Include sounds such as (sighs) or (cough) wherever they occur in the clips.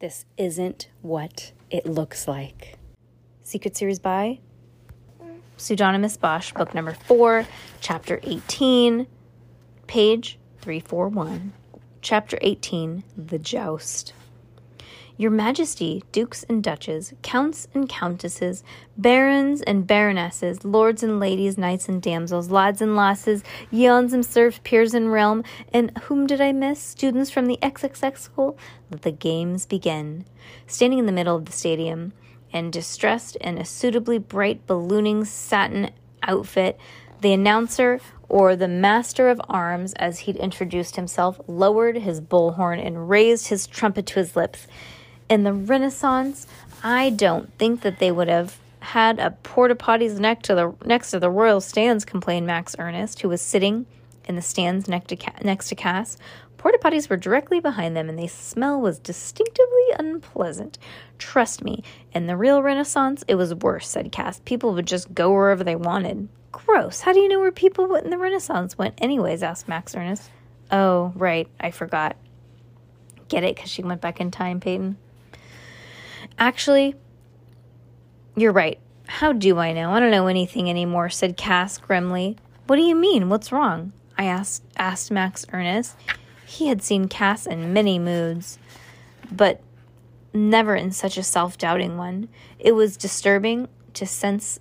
This isn't what it looks like. Secret Series by Pseudonymous Bosch, book number four, chapter 18, page 341. Chapter 18 The Joust. Your Majesty, dukes and duchesses, counts and countesses, barons and baronesses, lords and ladies, knights and damsels, lads and lasses, yeons and serfs, peers and realm, and whom did I miss? Students from the XXX school? Let the games begin. Standing in the middle of the stadium, and distressed in a suitably bright ballooning satin outfit, the announcer or the master of arms, as he'd introduced himself, lowered his bullhorn and raised his trumpet to his lips in the Renaissance, I don't think that they would have had a porta potties next to the next to the royal stands. Complained Max Ernest, who was sitting in the stands next to next to Cass. Porta potties were directly behind them, and the smell was distinctively unpleasant. Trust me, in the real Renaissance, it was worse," said Cass. People would just go wherever they wanted. Gross. How do you know where people went in the Renaissance went, anyways? asked Max Ernest. Oh, right. I forgot. Get it? Because she went back in time, Peyton. Actually, you're right. How do I know? I don't know anything anymore, said Cass grimly. What do you mean? What's wrong? I asked asked Max Ernest. He had seen Cass in many moods, but never in such a self-doubting one. It was disturbing to sense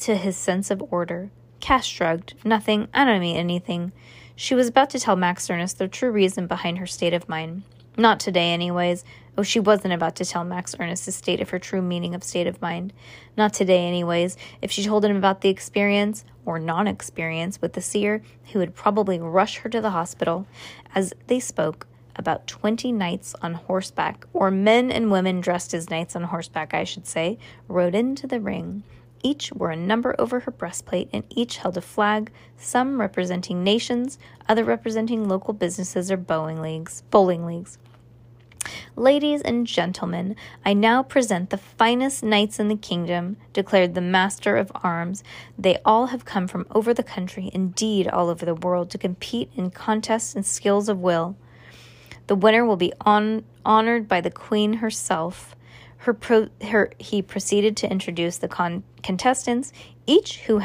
to his sense of order. Cass shrugged. Nothing. I don't mean anything. She was about to tell Max Ernest the true reason behind her state of mind. Not today, anyways. Oh, she wasn't about to tell Max Ernest the state of her true meaning of state of mind. Not today, anyways. If she told him about the experience, or non experience, with the seer, he would probably rush her to the hospital. As they spoke, about 20 knights on horseback, or men and women dressed as knights on horseback, I should say, rode into the ring. Each wore a number over her breastplate, and each held a flag, some representing nations, other representing local businesses or bowling leagues. Bowling leagues. Ladies and gentlemen, I now present the finest knights in the kingdom, declared the master of arms. They all have come from over the country, indeed all over the world, to compete in contests and skills of will. The winner will be on, honored by the queen herself. Her, pro, her, he proceeded to introduce the con, contestants, each who,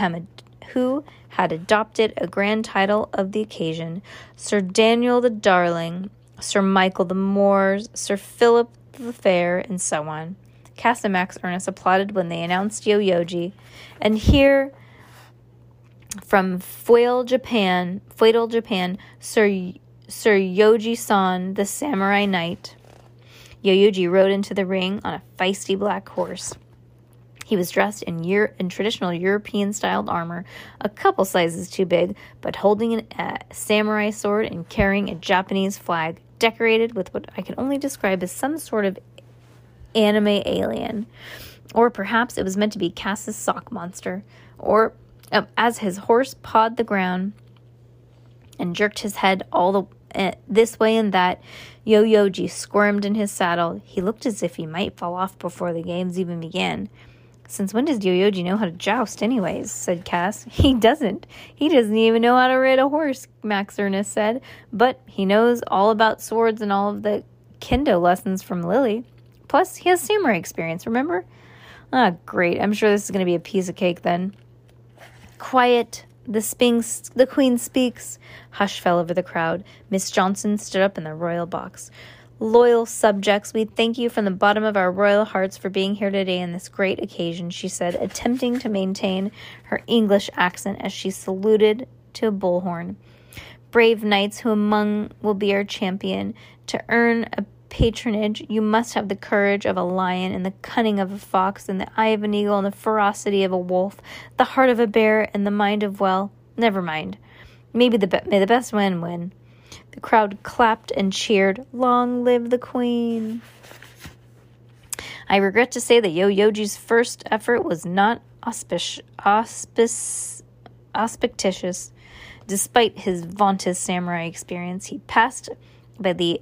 who had adopted a grand title of the occasion Sir Daniel the Darling, Sir Michael the Moors, Sir Philip the Fair, and so on. Cass and Max Ernest applauded when they announced Yo-Yoji. And here from Foil Japan, Feudal Japan, Sir Sir Yoji San, the samurai knight. Yo-Yoji rode into the ring on a feisty black horse. He was dressed in, Euro- in traditional European styled armor, a couple sizes too big, but holding a uh, samurai sword and carrying a Japanese flag decorated with what I can only describe as some sort of anime alien. Or perhaps it was meant to be Cass's sock monster. Or uh, as his horse pawed the ground and jerked his head all the uh, this way and that, Yo-Yoji squirmed in his saddle. He looked as if he might fall off before the games even began. Since when does Yo-Yoji know how to joust, anyways? said Cass. (laughs) He doesn't. He doesn't even know how to ride a horse, Max Ernest said. But he knows all about swords and all of the kendo lessons from Lily. Plus, he has samurai experience, remember? Ah, great. I'm sure this is going to be a piece of cake then. Quiet. The, sphinx, the queen speaks. Hush fell over the crowd. Miss Johnson stood up in the royal box. Loyal subjects, we thank you from the bottom of our royal hearts for being here today on this great occasion, she said, attempting to maintain her English accent as she saluted to a bullhorn. Brave knights, who among will be our champion, to earn a patronage, you must have the courage of a lion, and the cunning of a fox, and the eye of an eagle, and the ferocity of a wolf, the heart of a bear, and the mind of well, never mind. Maybe the be- may the best man win. The crowd clapped and cheered, Long live the Queen! I regret to say that Yo Yoji's first effort was not auspic- auspic- auspicious. Despite his vaunted samurai experience, he passed by the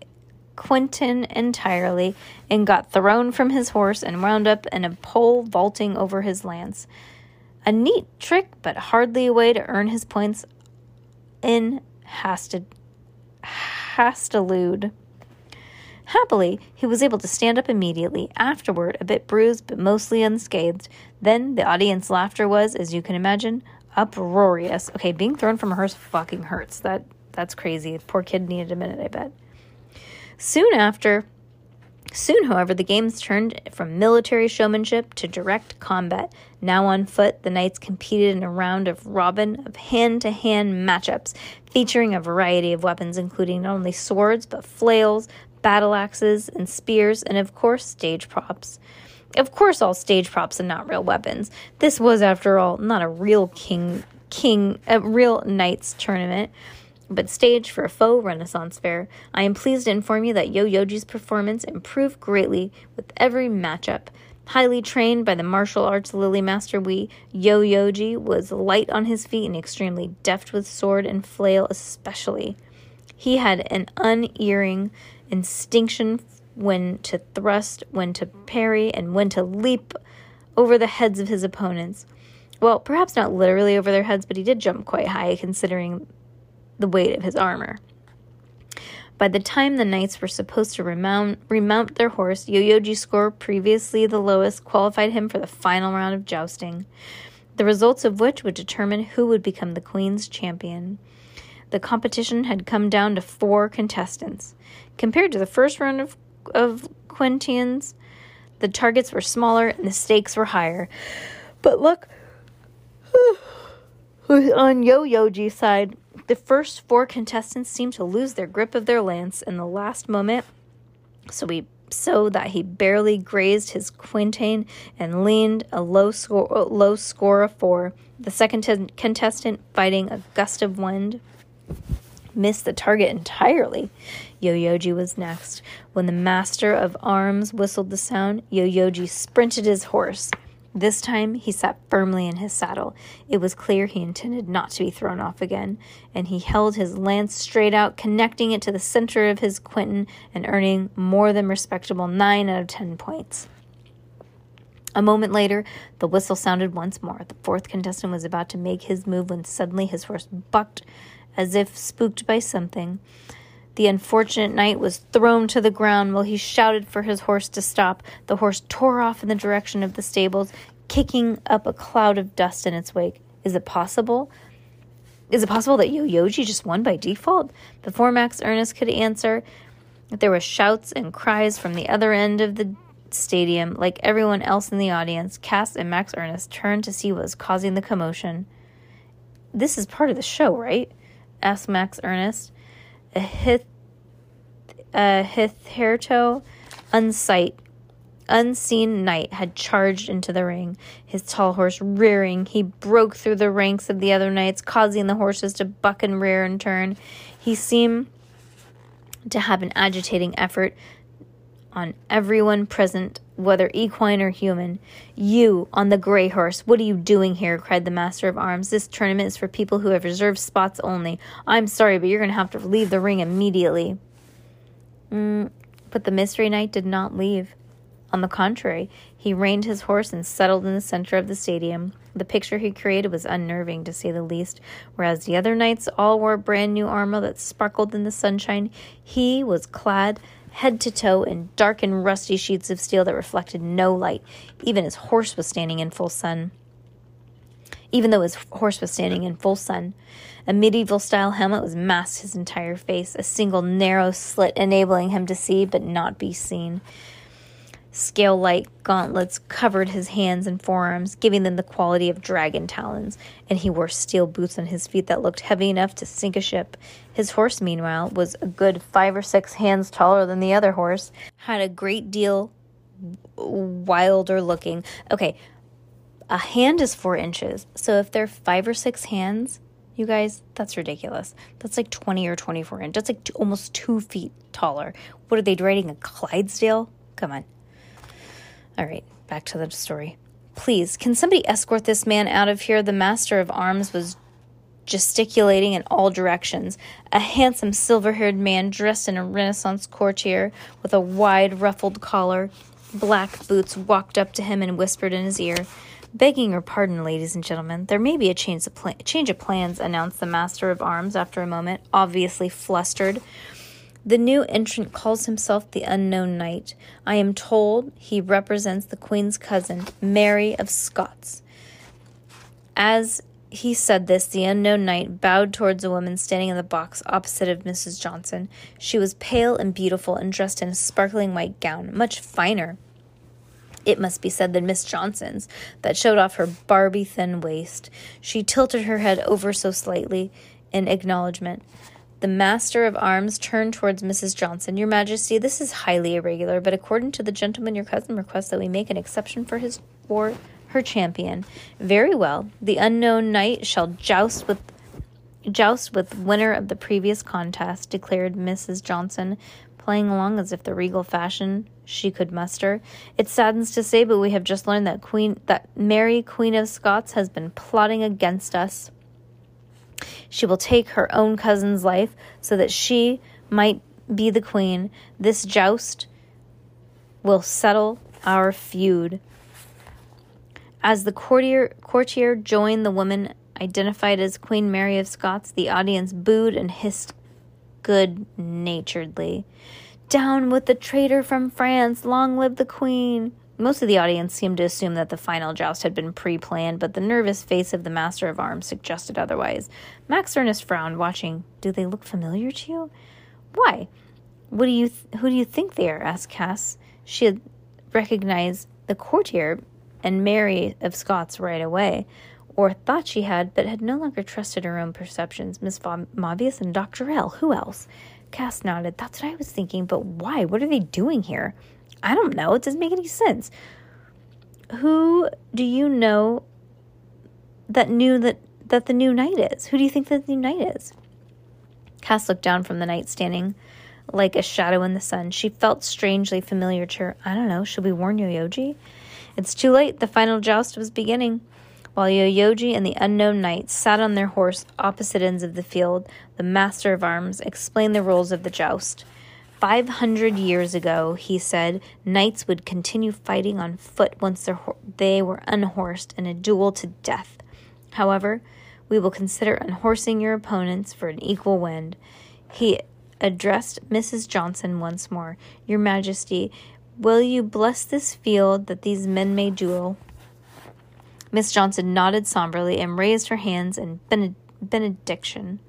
quintain entirely and got thrown from his horse and wound up in a pole vaulting over his lance. A neat trick, but hardly a way to earn his points in Hastad- Hastilude. Happily, he was able to stand up immediately, afterward, a bit bruised but mostly unscathed. Then the audience laughter was, as you can imagine, uproarious. Okay, being thrown from a horse fucking hurts. That that's crazy. Poor kid needed a minute, I bet. Soon after, soon, however, the games turned from military showmanship to direct combat. Now on foot, the knights competed in a round of robin of hand to hand matchups, featuring a variety of weapons, including not only swords, but flails, battle axes, and spears, and of course, stage props. Of course, all stage props and not real weapons. This was, after all, not a real king, king, a real knights tournament, but staged for a faux Renaissance fair. I am pleased to inform you that Yo Yoji's performance improved greatly with every matchup. Highly trained by the martial arts lily master Wee, Yo Yoji was light on his feet and extremely deft with sword and flail, especially. He had an unerring instinction when to thrust, when to parry, and when to leap over the heads of his opponents. Well, perhaps not literally over their heads, but he did jump quite high considering the weight of his armor. By the time the knights were supposed to remount, remount their horse, Yoyoji's score, previously the lowest, qualified him for the final round of jousting, the results of which would determine who would become the Queen's champion. The competition had come down to four contestants. Compared to the first round of, of quintains, the targets were smaller and the stakes were higher. But look, (sighs) on Yo Yoji's side, the first four contestants seemed to lose their grip of their lance in the last moment, so we so that he barely grazed his quintain and leaned a low score, low score of four. The second t- contestant, fighting a gust of wind, missed the target entirely. Yo-Yoji was next. When the master of arms whistled the sound, Yo-Yoji sprinted his horse. This time he sat firmly in his saddle. It was clear he intended not to be thrown off again, and he held his lance straight out, connecting it to the center of his quintain and earning more than respectable nine out of ten points. A moment later, the whistle sounded once more. The fourth contestant was about to make his move when suddenly his horse bucked as if spooked by something. The unfortunate knight was thrown to the ground while he shouted for his horse to stop. The horse tore off in the direction of the stables, kicking up a cloud of dust in its wake. Is it possible? Is it possible that Yo Yoji just won by default? Before Max Ernest could answer, there were shouts and cries from the other end of the stadium. Like everyone else in the audience, Cass and Max Ernest turned to see what was causing the commotion. This is part of the show, right? asked Max Ernest. A hith, a hitherto unsight, unseen knight had charged into the ring, his tall horse rearing. He broke through the ranks of the other knights, causing the horses to buck and rear and turn. He seemed to have an agitating effort on everyone present, whether equine or human. You, on the gray horse, what are you doing here? cried the master of arms. This tournament is for people who have reserved spots only. I'm sorry, but you're going to have to leave the ring immediately. Mm, but the mystery knight did not leave. On the contrary, he reined his horse and settled in the center of the stadium. The picture he created was unnerving, to say the least. Whereas the other knights all wore brand new armor that sparkled in the sunshine, he was clad head to toe in dark and rusty sheets of steel that reflected no light. Even his horse was standing in full sun. Even though his horse was standing in full sun, a medieval style helmet was masked his entire face, a single narrow slit enabling him to see but not be seen. Scale like gauntlets covered his hands and forearms, giving them the quality of dragon talons, and he wore steel boots on his feet that looked heavy enough to sink a ship. His horse, meanwhile, was a good five or six hands taller than the other horse, had a great deal wilder looking. Okay, a hand is four inches, so if they're five or six hands, you guys, that's ridiculous. That's like 20 or 24 inches. That's like almost two feet taller. What are they riding a Clydesdale? Come on. All right, back to the story. Please, can somebody escort this man out of here? The master of arms was gesticulating in all directions. A handsome silver haired man dressed in a Renaissance courtier with a wide ruffled collar, black boots, walked up to him and whispered in his ear, Begging your pardon, ladies and gentlemen, there may be a change of, pla- change of plans, announced the master of arms after a moment, obviously flustered. The new entrant calls himself the Unknown Knight. I am told he represents the Queen's cousin, Mary of Scots. As he said this, the unknown knight bowed towards a woman standing in the box opposite of Mrs. Johnson. She was pale and beautiful and dressed in a sparkling white gown, much finer, it must be said, than Miss Johnson's, that showed off her Barbie thin waist. She tilted her head over so slightly in acknowledgement. The master of arms turned towards Mrs. Johnson. Your Majesty, this is highly irregular, but according to the gentleman your cousin requests that we make an exception for his for her champion. Very well. The unknown knight shall joust with joust with winner of the previous contest, declared Mrs. Johnson, playing along as if the regal fashion she could muster. It saddens to say, but we have just learned that Queen that Mary, Queen of Scots, has been plotting against us. She will take her own cousin's life so that she might be the queen. This joust will settle our feud. As the courtier, courtier joined the woman identified as Queen Mary of Scots, the audience booed and hissed good naturedly. Down with the traitor from France! Long live the Queen! Most of the audience seemed to assume that the final joust had been pre planned, but the nervous face of the Master of Arms suggested otherwise. Max Ernest frowned, watching. Do they look familiar to you? Why? What do you th- who do you think they are? asked Cass. She had recognized the courtier and Mary of Scots right away, or thought she had, but had no longer trusted her own perceptions. Miss Mobius and Dr. L. Who else? Cass nodded. That's what I was thinking, but why? What are they doing here? I don't know. It doesn't make any sense. Who do you know that knew that that the new knight is? Who do you think that the new knight is? Cass looked down from the knight standing like a shadow in the sun. She felt strangely familiar to her. I don't know. Should we warn Yo-Yoji? It's too late. The final joust was beginning. While Yo-Yoji and the unknown knight sat on their horse opposite ends of the field, the master of arms explained the rules of the joust. Five hundred years ago, he said, knights would continue fighting on foot once they were unhorsed in a duel to death. However, we will consider unhorsing your opponents for an equal wind. He addressed Mrs. Johnson once more. Your Majesty, will you bless this field that these men may duel? Miss Johnson nodded somberly and raised her hands in benediction.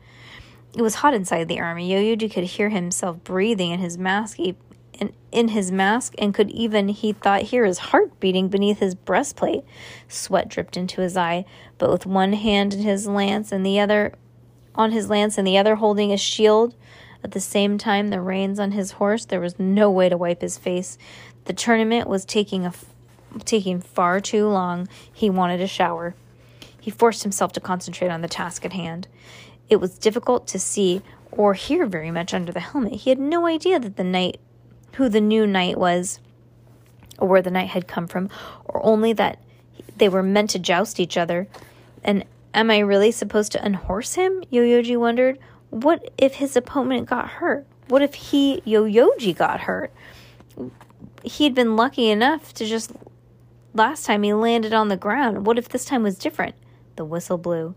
It was hot inside the army. Yo-Yoji could hear himself breathing in his mask, in, in his mask, and could even, he thought, hear his heart beating beneath his breastplate. Sweat dripped into his eye, but with one hand in his lance and the other on his lance and the other holding a shield, at the same time the reins on his horse, there was no way to wipe his face. The tournament was taking a taking far too long. He wanted a shower. He forced himself to concentrate on the task at hand. It was difficult to see or hear very much under the helmet. He had no idea that the knight, who the new knight was, or where the knight had come from, or only that they were meant to joust each other. And am I really supposed to unhorse him? Yo-Yoji wondered. What if his opponent got hurt? What if he, Yo-Yoji, got hurt? He'd been lucky enough to just. Last time he landed on the ground. What if this time was different? The whistle blew.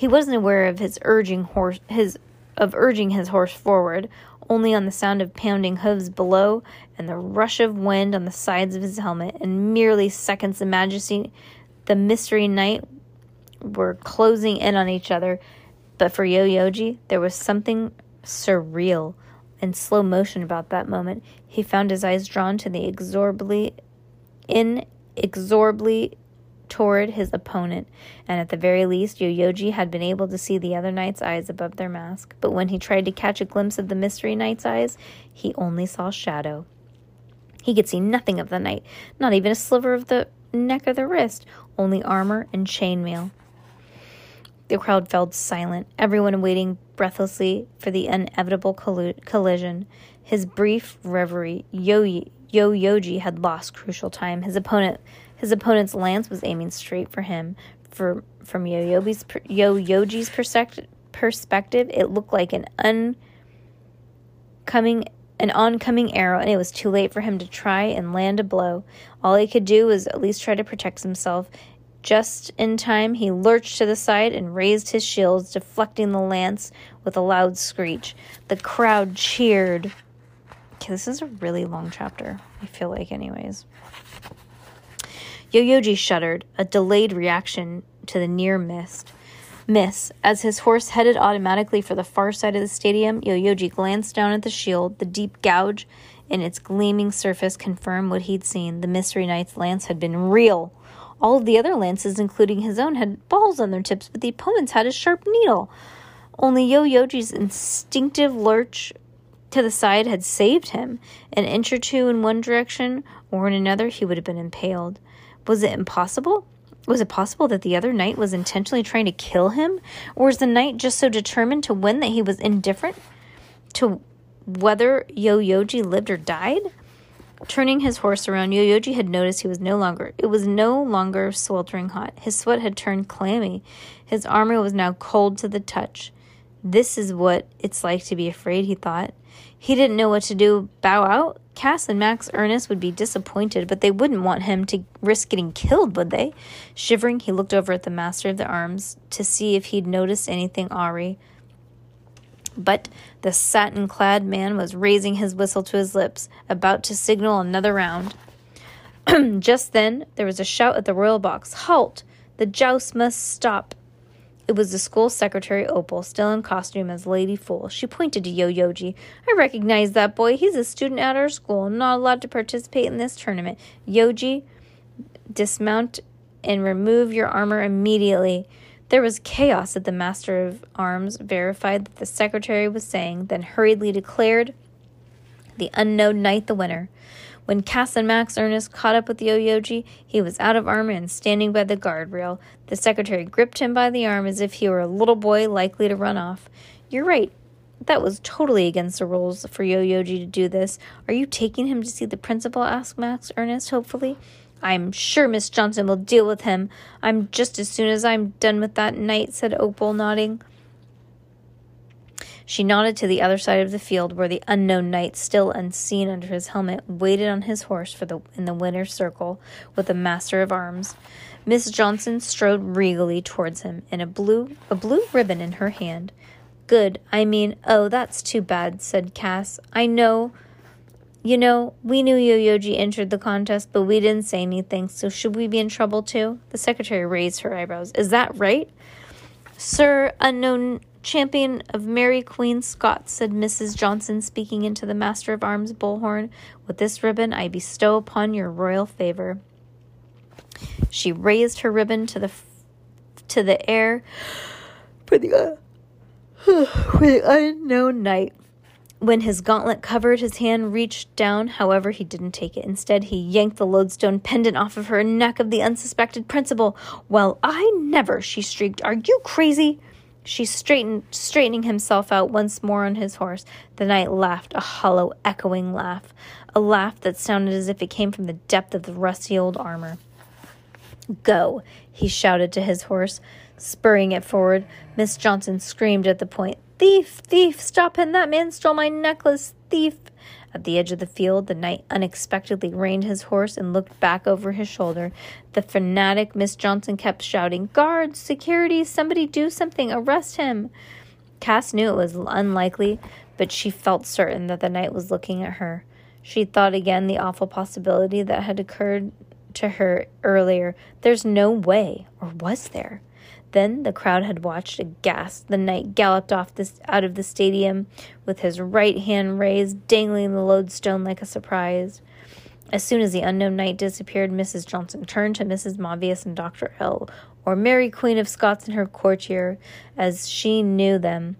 He wasn't aware of his urging horse his of urging his horse forward, only on the sound of pounding hooves below and the rush of wind on the sides of his helmet, and merely seconds the majesty the mystery knight were closing in on each other. But for Yo-Yoji, there was something surreal and slow motion about that moment. He found his eyes drawn to the inexorably, inexorably toward his opponent, and at the very least, Yo-Yoji had been able to see the other knight's eyes above their mask. But when he tried to catch a glimpse of the mystery knight's eyes, he only saw shadow. He could see nothing of the knight, not even a sliver of the neck or the wrist, only armor and chainmail. The crowd fell silent, everyone waiting breathlessly for the inevitable collision. His brief reverie, Yo- Yo-Yoji had lost crucial time. His opponent, his opponent's lance was aiming straight for him. For from Yo-Yoji's, Yo-Yoji's perspective, it looked like an an oncoming arrow, and it was too late for him to try and land a blow. All he could do was at least try to protect himself. Just in time, he lurched to the side and raised his shields, deflecting the lance with a loud screech. The crowd cheered. Okay, this is a really long chapter, I feel like, anyways. Yo-Yoji shuddered, a delayed reaction to the near mist. Miss. As his horse headed automatically for the far side of the stadium, Yo-Yoji glanced down at the shield. The deep gouge in its gleaming surface confirmed what he'd seen. The Mystery Knight's lance had been real. All of the other lances, including his own, had balls on their tips, but the opponent's had a sharp needle. Only Yo-Yoji's instinctive lurch to the side had saved him. An inch or two in one direction or in another, he would have been impaled. Was it impossible? Was it possible that the other knight was intentionally trying to kill him? Or was the knight just so determined to win that he was indifferent to whether Yo-Yoji lived or died? Turning his horse around, Yo-Yoji had noticed he was no longer it was no longer sweltering hot. His sweat had turned clammy. His armor was now cold to the touch. This is what it's like to be afraid, he thought. He didn't know what to do. Bow out? Cass and Max Ernest would be disappointed, but they wouldn't want him to risk getting killed, would they? Shivering, he looked over at the master of the arms to see if he'd noticed anything awry. But the satin clad man was raising his whistle to his lips, about to signal another round. (clears throat) Just then, there was a shout at the royal box Halt! The joust must stop. It was the school secretary, Opal, still in costume as Lady Fool. She pointed to Yo-Yoji. I recognize that boy. He's a student at our school, not allowed to participate in this tournament. Yoji, dismount and remove your armor immediately. There was chaos at the Master of Arms verified that the secretary was saying, then hurriedly declared the unknown knight the winner. When Cass and Max Ernest caught up with Yo-Yoji, he was out of armor and standing by the guardrail. The secretary gripped him by the arm as if he were a little boy likely to run off. You're right. That was totally against the rules for Yo-Yoji to do this. Are you taking him to see the principal? asked Max Ernest hopefully. I'm sure Miss Johnson will deal with him. I'm just as soon as I'm done with that night, said Opal, nodding. She nodded to the other side of the field where the unknown knight, still unseen under his helmet, waited on his horse for the in the winner's circle with the master of arms. Miss Johnson strode regally towards him, in a blue a blue ribbon in her hand. Good, I mean, oh, that's too bad, said Cass. I know you know, we knew Yo-Yoji entered the contest, but we didn't say anything, so should we be in trouble too? The secretary raised her eyebrows. Is that right? Sir, unknown Champion of Mary Queen Scots, said Mrs. Johnson, speaking into the Master of Arms bullhorn, with this ribbon I bestow upon your royal favor. She raised her ribbon to the to the air for the, uh, (sighs) for the unknown knight. When his gauntlet covered, his hand reached down. However, he didn't take it. Instead, he yanked the lodestone pendant off of her neck of the unsuspected principal. Well, I never, she shrieked. Are you crazy? She straightened, straightening himself out once more on his horse. The knight laughed, a hollow, echoing laugh, a laugh that sounded as if it came from the depth of the rusty old armor. Go, he shouted to his horse, spurring it forward. Miss Johnson screamed at the point. Thief! Thief! Stop him! That man stole my necklace! Thief! At the edge of the field, the knight unexpectedly reined his horse and looked back over his shoulder. The fanatic Miss Johnson kept shouting, Guards! Security! Somebody do something! Arrest him! Cass knew it was unlikely, but she felt certain that the knight was looking at her. She thought again the awful possibility that had occurred to her earlier. There's no way, or was there? Then the crowd had watched aghast. The knight galloped off this out of the stadium with his right hand raised, dangling the lodestone like a surprise. As soon as the unknown knight disappeared, Mrs. Johnson turned to Mrs. Mavius and Dr. L, or Mary Queen of Scots and her courtier, as she knew them.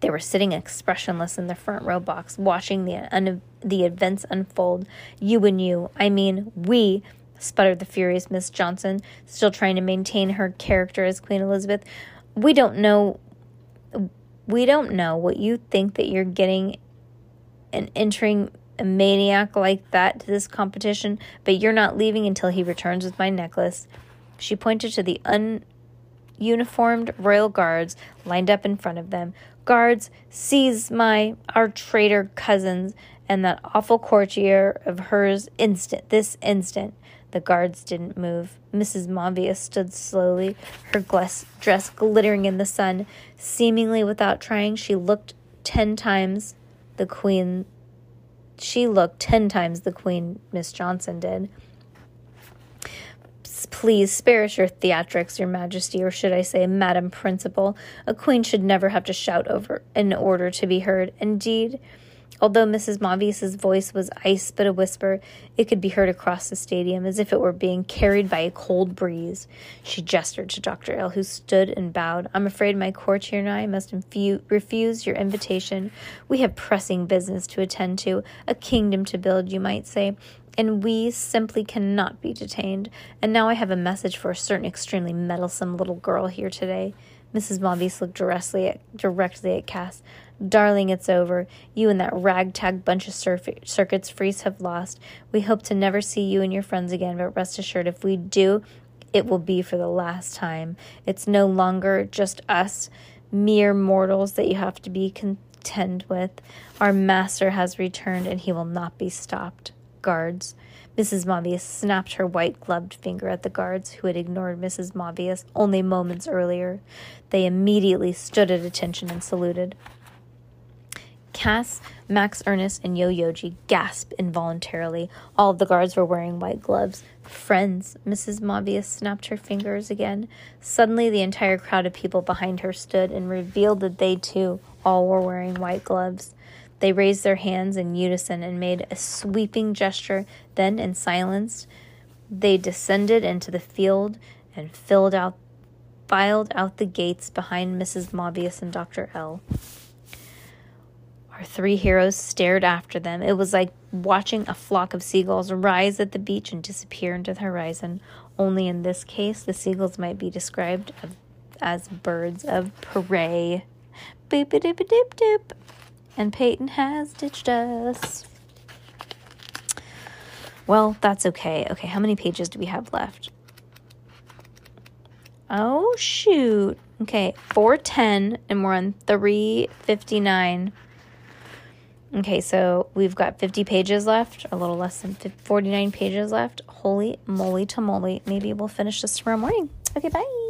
They were sitting expressionless in the front row box, watching the un- the events unfold. You and you, I mean, we sputtered the furious Miss Johnson, still trying to maintain her character as Queen Elizabeth. We don't know we don't know what you think that you're getting and entering a maniac like that to this competition, but you're not leaving until he returns with my necklace. She pointed to the ununiformed royal guards lined up in front of them. Guards, seize my, our traitor cousins and that awful courtier of hers instant, this instant. The guards didn't move. Mrs. Mavius stood slowly, her dress glittering in the sun. Seemingly without trying, she looked ten times the queen. She looked ten times the queen Miss Johnson did. Please spare us your theatrics, your majesty, or should I say, madam principal. A queen should never have to shout over in order to be heard. Indeed, Although Mrs. Mavius's voice was ice but a whisper, it could be heard across the stadium as if it were being carried by a cold breeze. She gestured to Dr. L, who stood and bowed. I'm afraid my courtier and I must infu- refuse your invitation. We have pressing business to attend to, a kingdom to build, you might say, and we simply cannot be detained. And now I have a message for a certain extremely meddlesome little girl here today. Mrs. Mavius looked directly at, directly at Cass. Darling, it's over. You and that ragtag bunch of surf- circuits freaks have lost. We hope to never see you and your friends again, but rest assured, if we do, it will be for the last time. It's no longer just us, mere mortals, that you have to be contend with. Our master has returned, and he will not be stopped. Guards. Mrs. Mavius snapped her white gloved finger at the guards who had ignored Mrs. Mavius only moments earlier. They immediately stood at attention and saluted. Cass, Max Ernest, and Yo Yoji gasped involuntarily. All of the guards were wearing white gloves. Friends, Mrs. Mavius snapped her fingers again. Suddenly, the entire crowd of people behind her stood and revealed that they too all were wearing white gloves. They raised their hands in unison and made a sweeping gesture. Then, in silence, they descended into the field and filled out, filed out the gates behind Mrs. Mobius and Dr. L. Our three heroes stared after them. It was like watching a flock of seagulls rise at the beach and disappear into the horizon. Only in this case, the seagulls might be described as birds of prey. Boop a a doop. And Peyton has ditched us. Well, that's okay. Okay, how many pages do we have left? Oh, shoot. Okay, 410, and we're on 359. Okay, so we've got 50 pages left, a little less than 49 pages left. Holy moly to moly. Maybe we'll finish this tomorrow morning. Okay, bye.